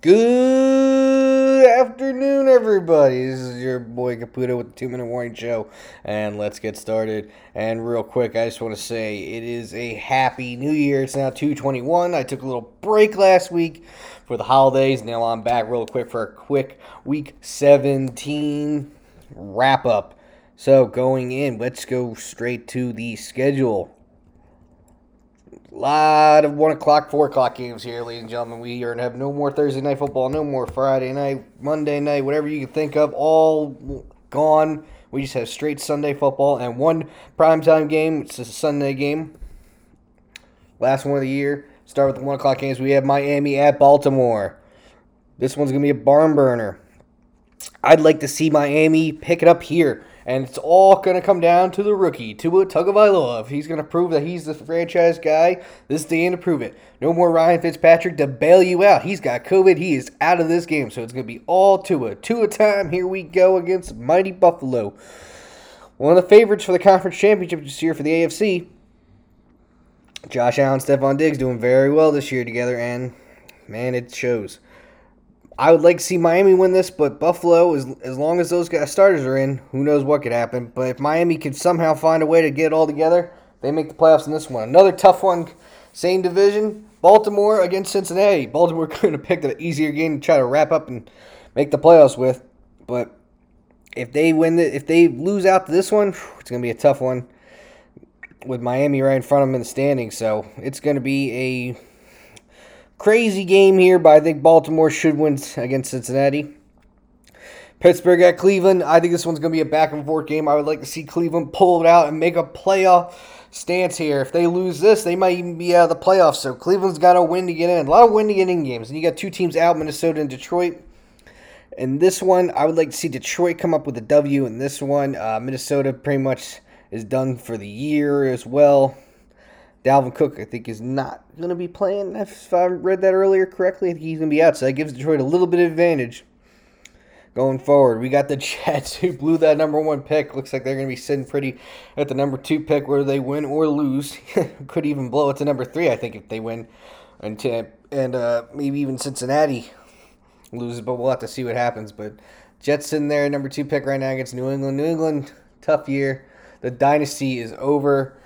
Good afternoon, everybody. This is your boy Caputo with the Two Minute Warning Show, and let's get started. And real quick, I just want to say it is a happy New Year. It's now 221. I took a little break last week for the holidays. Now I'm back real quick for a quick Week 17 wrap up. So going in, let's go straight to the schedule lot of one o'clock, four o'clock games here, ladies and gentlemen. We are gonna have no more Thursday night football, no more Friday night, Monday night, whatever you can think of, all gone. We just have straight Sunday football and one primetime game. It's a Sunday game. Last one of the year. Start with the one o'clock games. We have Miami at Baltimore. This one's gonna be a barn burner. I'd like to see Miami pick it up here. And it's all going to come down to the rookie, Tua Tagovailoa. If he's going to prove that he's the franchise guy, this is the end to prove it. No more Ryan Fitzpatrick to bail you out. He's got COVID. He is out of this game. So it's going to be all Tua. Tua time. Here we go against mighty Buffalo. One of the favorites for the conference championship this year for the AFC. Josh Allen, Stefon Diggs doing very well this year together, and man, it shows. I would like to see Miami win this, but Buffalo, as, as long as those guys starters are in, who knows what could happen. But if Miami can somehow find a way to get it all together, they make the playoffs in this one. Another tough one, same division, Baltimore against Cincinnati. Baltimore could have picked an easier game to try to wrap up and make the playoffs with, but if they win, the, if they lose out to this one, it's going to be a tough one with Miami right in front of them in the standings. So it's going to be a Crazy game here, but I think Baltimore should win against Cincinnati. Pittsburgh at Cleveland. I think this one's going to be a back and forth game. I would like to see Cleveland pull it out and make a playoff stance here. If they lose this, they might even be out of the playoffs. So Cleveland's got to win to get in. A lot of win to get in games. And you got two teams out, Minnesota and Detroit. And this one, I would like to see Detroit come up with a W. In this one, uh, Minnesota pretty much is done for the year as well. Dalvin Cook, I think, is not going to be playing. If I read that earlier correctly, I think he's going to be out. So that gives Detroit a little bit of advantage going forward. We got the Jets who blew that number one pick. Looks like they're going to be sitting pretty at the number two pick, whether they win or lose. Could even blow it to number three, I think, if they win. And, and uh, maybe even Cincinnati loses, but we'll have to see what happens. But Jets in there, number two pick right now against New England. New England, tough year. The dynasty is over.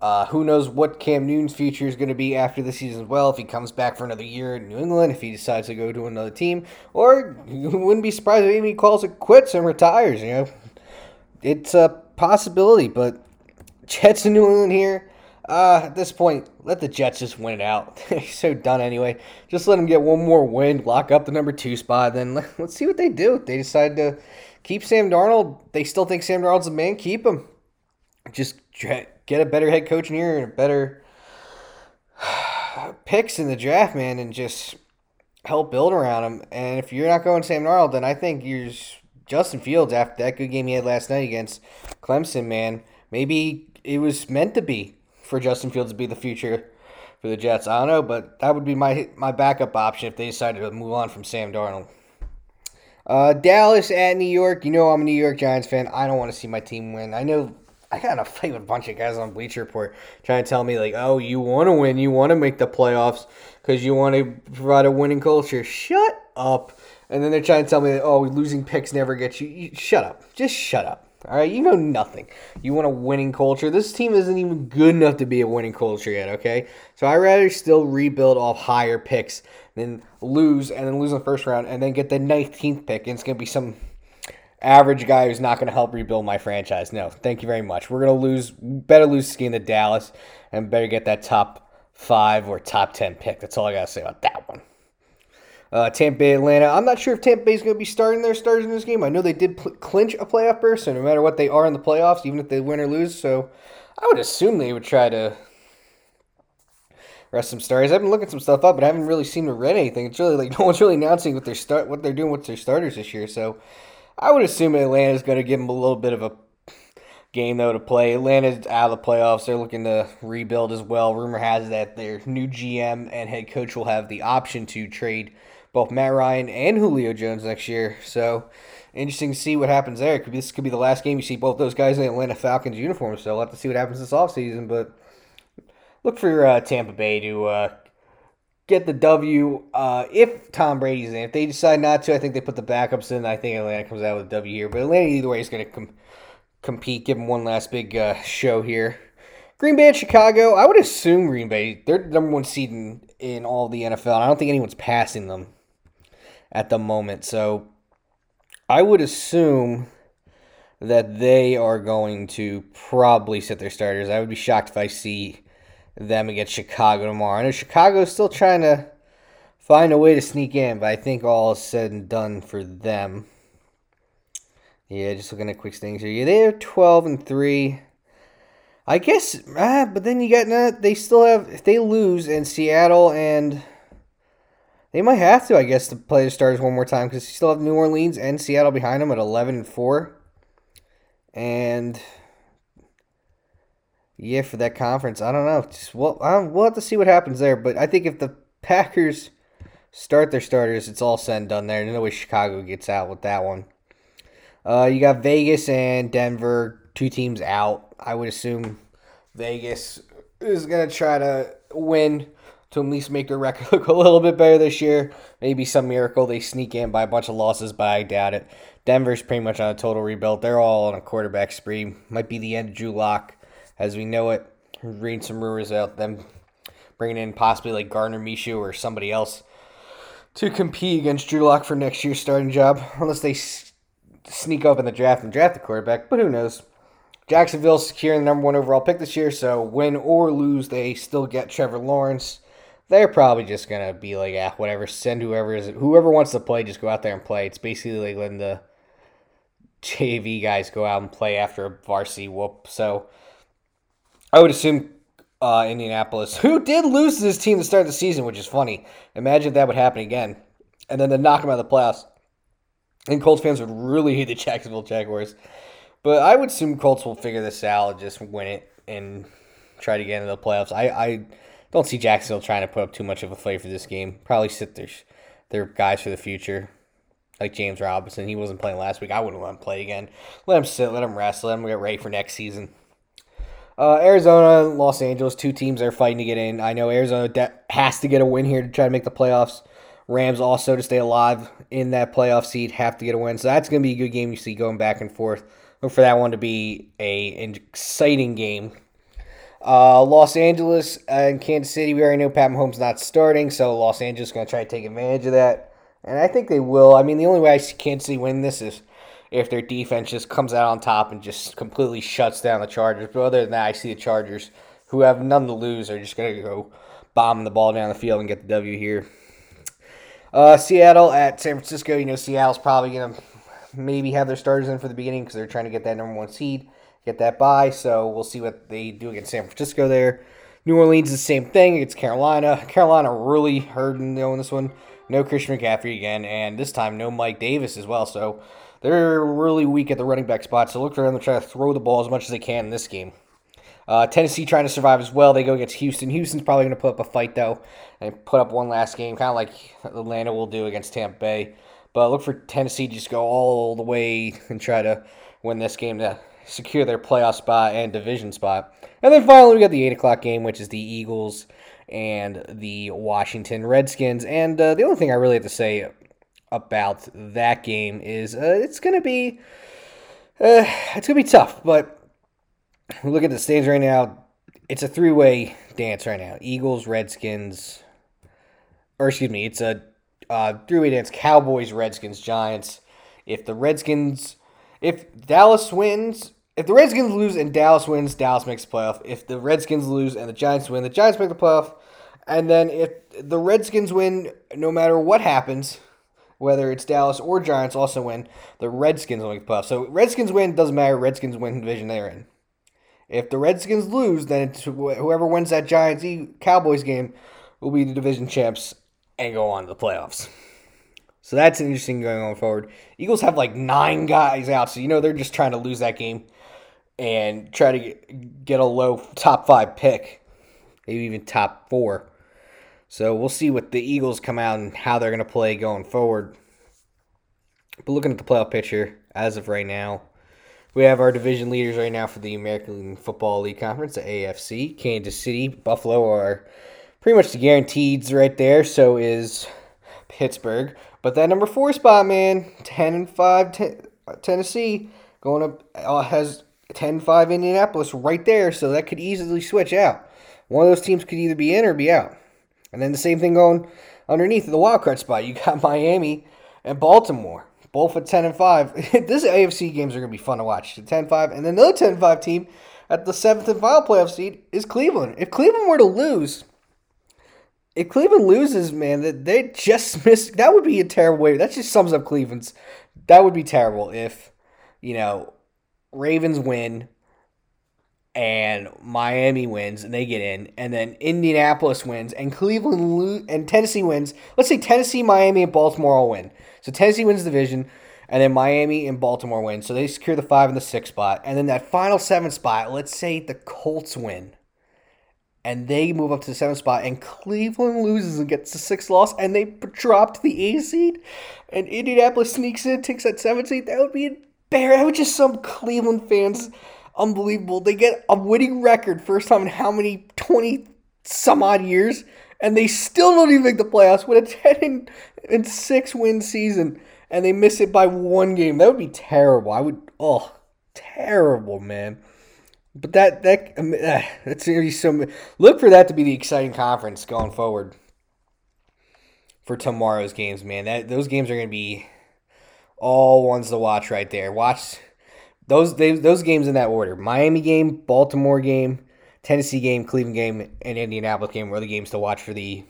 Uh, who knows what Cam Newton's future is going to be after the season as well, if he comes back for another year in New England, if he decides to go to another team, or wouldn't be surprised if he calls it quits and retires, you know. It's a possibility, but Jets in New England here, uh, at this point, let the Jets just win it out. They're so done anyway. Just let them get one more win, lock up the number two spot, then let, let's see what they do. If they decide to keep Sam Darnold, they still think Sam Darnold's the man, keep him. Just get a better head coach in here and better picks in the draft, man, and just help build around him. And if you're not going Sam Darnold, then I think you're Justin Fields after that good game he had last night against Clemson, man. Maybe it was meant to be for Justin Fields to be the future for the Jets. I don't know, but that would be my my backup option if they decided to move on from Sam Darnold. Uh, Dallas at New York. You know I'm a New York Giants fan. I don't want to see my team win. I know I got in a fight with a bunch of guys on Bleacher Report trying to tell me like, oh, you want to win, you want to make the playoffs because you want to provide a winning culture. Shut up. And then they're trying to tell me, that, oh, losing picks never gets you. you. Shut up. Just shut up. All right, you know nothing. You want a winning culture. This team isn't even good enough to be a winning culture yet. Okay, so I rather still rebuild off higher picks than lose and then lose in the first round and then get the 19th pick and it's gonna be some average guy who's not going to help rebuild my franchise. No, thank you very much. We're going to lose, better lose skin to Dallas and better get that top five or top 10 pick. That's all I got to say about that one. Uh, Tampa Bay, Atlanta. I'm not sure if Tampa Bay is going to be starting their starters in this game. I know they did pl- clinch a playoff berth, so no matter what they are in the playoffs, even if they win or lose, so I would assume they would try to rest some starters. I've been looking some stuff up, but I haven't really seen or read anything. It's really like no one's really announcing what they're start what they're doing with their starters this year. So I would assume Atlanta's going to give them a little bit of a game though to play. Atlanta's out of the playoffs. They're looking to rebuild as well. Rumor has that their new GM and head coach will have the option to trade both Matt Ryan and Julio Jones next year. So interesting to see what happens there. Could be, this could be the last game you see both those guys in Atlanta Falcons uniforms. So we'll have to see what happens this offseason. But look for uh, Tampa Bay to uh, get the W uh, if Tom Brady's in. If they decide not to, I think they put the backups in. I think Atlanta comes out with a W here. But Atlanta, either way, is going to com- compete, give them one last big uh, show here. Green Bay and Chicago, I would assume Green Bay, they're the number one seed in, in all the NFL. I don't think anyone's passing them at the moment. So I would assume that they are going to probably sit their starters. I would be shocked if I see them against Chicago tomorrow. I know Chicago's still trying to find a way to sneak in, but I think all is said and done for them. Yeah, just looking at quick things here. Yeah, they're twelve and three. I guess, ah, but then you got not. They still have. If they lose in Seattle and they might have to, I guess, to play the starters one more time because you still have New Orleans and Seattle behind them at eleven and four. And yeah, for that conference, I don't know. Just, well, we'll have to see what happens there. But I think if the Packers start their starters, it's all said and done there. No way Chicago gets out with that one. Uh, you got Vegas and Denver, two teams out. I would assume Vegas is going to try to win to at least make their record look a little bit better this year. Maybe some miracle they sneak in by a bunch of losses, but I doubt it. Denver's pretty much on a total rebuild. They're all on a quarterback spree. Might be the end of Drew Lock as we know it. Reading some rumors about them bringing in possibly like Gardner Minshew or somebody else to compete against Drew Lock for next year's starting job, unless they sneak up in the draft and draft the quarterback. But who knows? Jacksonville securing the number one overall pick this year, so win or lose, they still get Trevor Lawrence. They're probably just gonna be like, ah, whatever. Send whoever is whoever wants to play, just go out there and play. It's basically like letting the JV guys go out and play after a varsity whoop. So I would assume uh, Indianapolis, who did lose to this team to start the season, which is funny. Imagine that would happen again, and then to knock them out of the playoffs. And Colts fans would really hate the Jacksonville Jaguars. But I would assume Colts will figure this out and just win it and try to get into the playoffs. I, I don't see Jacksonville trying to put up too much of a fight for this game. Probably sit their their guys for the future, like James Robinson. He wasn't playing last week. I wouldn't let him play again. Let him sit. Let him rest. Let him get ready for next season. Uh, Arizona, Los Angeles, two teams are fighting to get in. I know Arizona de- has to get a win here to try to make the playoffs. Rams also to stay alive in that playoff seed have to get a win. So that's going to be a good game you see going back and forth. Look for that one to be a an exciting game. Uh, Los Angeles and Kansas City, we already know Pat Mahomes not starting, so Los Angeles going to try to take advantage of that. And I think they will. I mean, the only way I see Kansas City win this is if their defense just comes out on top and just completely shuts down the Chargers. But other than that, I see the Chargers, who have none to lose, are just going to go bomb the ball down the field and get the W here. Uh, Seattle at San Francisco. You know, Seattle's probably going to maybe have their starters in for the beginning because they're trying to get that number one seed, get that bye. So we'll see what they do against San Francisco there. New Orleans is the same thing. It's Carolina. Carolina really hurting in this one. No Christian McCaffrey again, and this time no Mike Davis as well. So they're really weak at the running back spot. So look for them to try to throw the ball as much as they can in this game. Uh, Tennessee trying to survive as well. They go against Houston. Houston's probably going to put up a fight though, and put up one last game, kind of like Atlanta will do against Tampa Bay. But look for Tennessee to just go all the way and try to win this game to secure their playoff spot and division spot. And then finally, we got the 8 o'clock game, which is the Eagles and the Washington Redskins. And uh, the only thing I really have to say about that game is uh, it's going to be uh, it's going to be tough, but look at the stage right now. It's a three-way dance right now. Eagles, Redskins, or excuse me, it's a uh, three-way dance. Cowboys, Redskins, Giants. If the Redskins, if Dallas wins, if the Redskins lose and Dallas wins, Dallas makes the playoff. If the Redskins lose and the Giants win, the Giants make the playoff. And then if the Redskins win, no matter what happens, whether it's Dallas or Giants also win, the Redskins will make the playoff. So Redskins win doesn't matter. Redskins win division they're in. If the Redskins lose, then whoever wins that Giants Cowboys game will be the division champs and go on to the playoffs. So that's interesting going on forward. Eagles have like nine guys out, so you know they're just trying to lose that game and try to get a low top five pick, maybe even top four. So we'll see what the Eagles come out and how they're going to play going forward. But looking at the playoff picture as of right now, we have our division leaders right now for the American Football League Conference, the AFC. Kansas City, Buffalo are pretty much the guaranteeds right there. So is Pittsburgh. But that number four spot, man, 10 and 5 ten, Tennessee going up uh, has 10 5 Indianapolis right there. So that could easily switch out. One of those teams could either be in or be out. And then the same thing going underneath the wild card spot. You got Miami and Baltimore, both at 10 and 5. this AFC games are going to be fun to watch. The 10 5. And then another 10 5 team at the seventh and final playoff seed is Cleveland. If Cleveland were to lose, if Cleveland loses, man, that they just miss that would be a terrible way. That just sums up Cleveland's. That would be terrible if, you know, Ravens win and Miami wins and they get in, and then Indianapolis wins and Cleveland lo- and Tennessee wins. Let's say Tennessee, Miami, and Baltimore all win. So Tennessee wins the division, and then Miami and Baltimore win. So they secure the five and the six spot, and then that final seven spot. Let's say the Colts win, and they move up to the seventh spot, and Cleveland loses and gets the sixth loss, and they drop to the A seed, and Indianapolis sneaks in, takes that seventh seed. That would be bear. That would just some Cleveland fans unbelievable. They get a winning record first time in how many 20 some odd years, and they still don't even make the playoffs with a 10 and 6 win season, and they miss it by one game. That would be terrible. I would, oh, terrible, man. But that that uh, that's gonna be so. Look for that to be the exciting conference going forward for tomorrow's games, man. That those games are gonna be all ones to watch right there. Watch those they, those games in that order: Miami game, Baltimore game, Tennessee game, Cleveland game, and Indianapolis game were the games to watch for the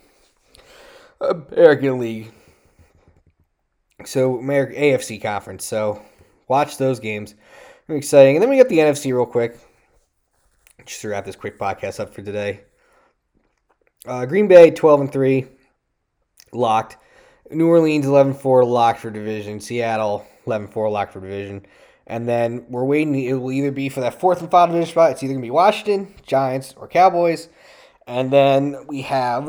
American League. So American AFC conference. So watch those games. exciting. And then we got the NFC real quick. Just to wrap this quick podcast up for today. Uh, Green Bay twelve and three, locked. New Orleans 11-4 locked for division. Seattle 11-4 locked for division. And then we're waiting. It will either be for that fourth and final division spot. It's either going to be Washington, Giants, or Cowboys. And then we have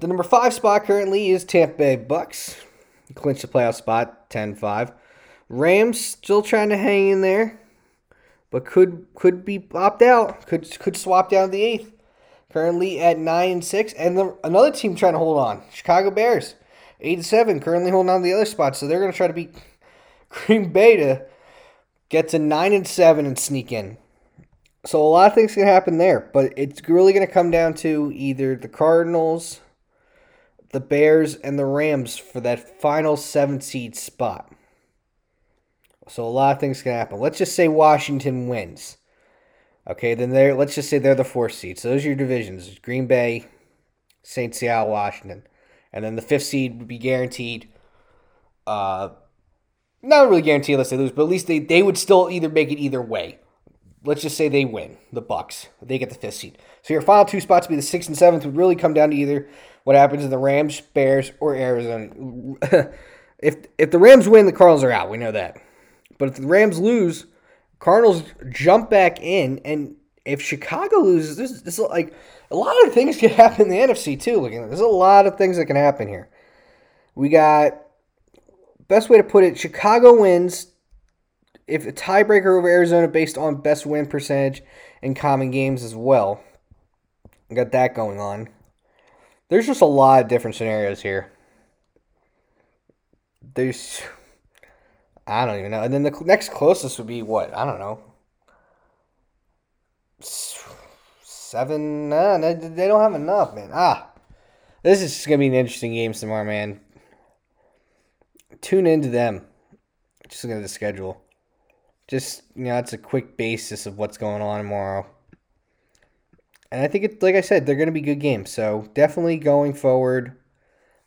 the number five spot currently is Tampa Bay Bucks. Clinch the playoff spot, 10-5. Rams still trying to hang in there, but could could be opt out. Could could swap down to the eighth. Currently at nine and six, and the, another team trying to hold on. Chicago Bears, eight and seven, currently holding on to the other spot. So they're going to try to beat Green Bay to get to nine and seven and sneak in. So a lot of things can happen there, but it's really going to come down to either the Cardinals, the Bears, and the Rams for that final seven seed spot. So a lot of things can happen. Let's just say Washington wins. Okay, then they're let's just say they're the fourth seed. So those are your divisions: Green Bay, Saint Seattle, Washington, and then the fifth seed would be guaranteed. Uh, not really guaranteed unless they lose, but at least they, they would still either make it either way. Let's just say they win, the Bucks. They get the fifth seed. So your final two spots would be the sixth and seventh would really come down to either what happens in the Rams, Bears, or Arizona. if if the Rams win, the Cardinals are out. We know that. But if the Rams lose, Cardinals jump back in, and if Chicago loses, this this like a lot of things can happen in the NFC too. Looking, there's a lot of things that can happen here. We got best way to put it, Chicago wins if a tiebreaker over Arizona based on best win percentage in common games as well. Got that going on. There's just a lot of different scenarios here. There's I don't even know. And then the next closest would be what? I don't know. Seven? Nah, they don't have enough, man. Ah, this is gonna be an interesting game tomorrow, man tune into them. Just look at the schedule. Just you know, it's a quick basis of what's going on tomorrow. And I think it, like I said, they're going to be good games. So definitely going forward,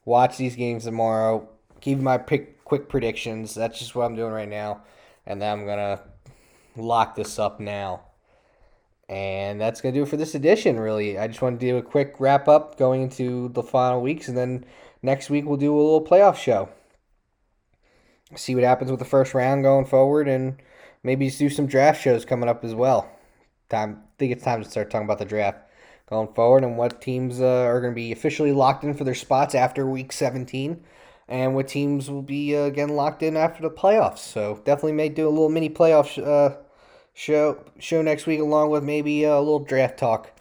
watch these games tomorrow. Give my pick, quick predictions. That's just what I'm doing right now, and then I'm gonna lock this up now. And that's to do it for this edition, really. I just want to do a quick wrap up going into the final weeks, and then next week we'll do a little playoff show see what happens with the first round going forward, and maybe do some draft shows coming up as well. Time, I think it's time to start talking about the draft going forward and what teams uh, are going to be officially locked in for their spots after Week 17, and what teams will be uh, again locked in after the playoffs. So definitely may do a little mini playoff uh, show show next week, along with maybe a little draft talk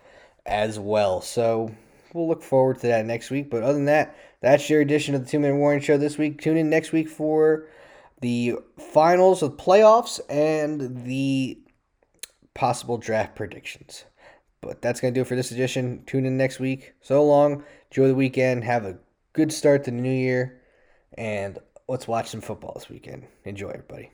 as well. So we'll look forward to that next week. But other than that, that's your edition of the Two Minute Warning Show this week. Tune in next week for the finals of playoffs and the possible draft predictions. But that's going to do it for this edition. Tune in next week. So long. Enjoy the weekend. Have a good start to the new year. And let's watch some football this weekend. Enjoy, everybody.